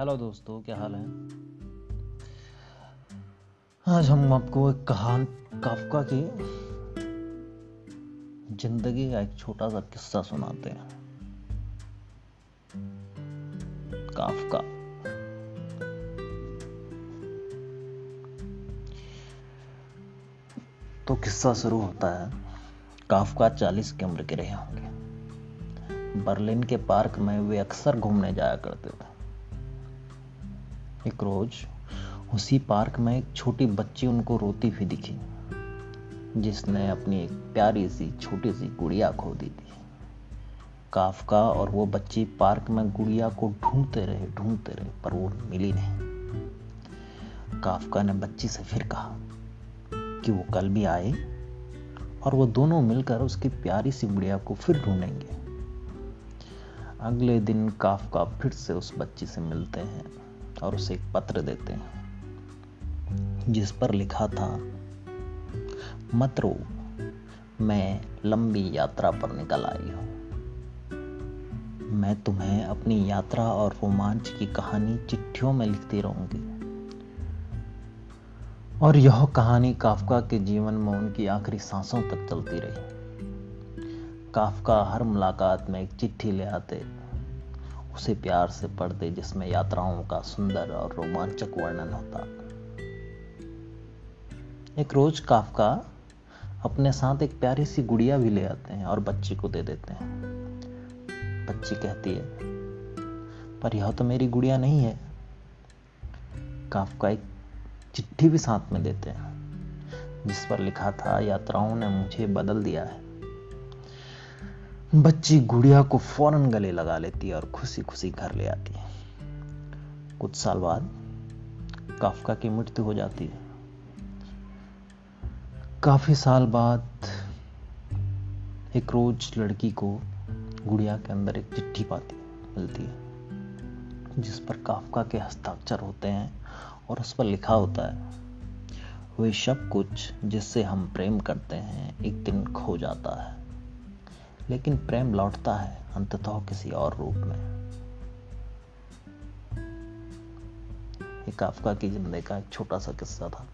Hello दोस्तों, क्या हाल है? आज हम आपको एक कहान काफका की ज़िंदगी का एक छोटा सा किस्सा सुनाते हैं। काफका। तो किस्सा शुरू होता है, काफका चालीस की उम्र के रहे होंगे। बर्लिन के पार्क में वे अक्सर घूमने जाया करते थे। एक रोज उसी पार्क में एक छोटी बच्ची उनको रोती हुई दिखी, जिसने अपनी एक प्यारी सी, छोटी सी गुड़िया खो दी थी। काफका और वो बच्ची पार्क में गुड़िया को ढूंढते रहे ढूंढते रहे, पर वो मिली नहीं। काफका ने बच्ची से फिर कहा कि वो कल भी आए और वो दोनों मिलकर उसकी प्यारी सी गुड़िया को फिर ढूंढेंगे। अगले दिन काफका फिर से उस बच्ची से मिलते हैं। और उसे एक पत्र देते हैं, जिस पर लिखा था, मत रो, मैं लंबी यात्रा पर निकल आई हूँ। मैं तुम्हें अपनी यात्रा और रोमांच की कहानी चिट्ठियों में लिखती रहूँगी। और यह कहानी काफका के जीवन में उनकी आखिरी सांसों तक चलती रही। काफका हर मुलाकात में एक चिट्ठी ले आते उसे प्यार से पढ़ते जिसमें यात्राओं का सुंदर और रोमांचक वर्णन होता। एक रोज काफका अपने साथ एक प्यारी सी गुड़िया भी ले आते हैं और बच्ची को दे देते हैं। बच्ची कहती है, पर यह तो मेरी गुड़िया नहीं है। काफका एक चिट्ठी भी साथ में देते हैं, जिस पर लिखा था, यात्राओं ने मुझे बदल दिया है। बच्ची गुड़िया को फ़ौरन गले लगा लेती है और खुशी खुशी घर ले आती है। कुछ साल बाद काफका की मृत्यु हो जाती है। काफ़ी साल बाद एक रोज लड़की को गुड़िया के अंदर एक चिट्ठी पाती, मिलती है, जिस पर काफका के हस्ताक्षर होते हैं और उस पर लिखा होता है वे सब कुछ जिससे हम प्रेम करते हैं, एक दिन खो जाता है। लेकिन प्रेम लौटता है अंततः किसी और रूप में। एक काफका की ज़िंदगी का एक छोटा सा किस्सा था।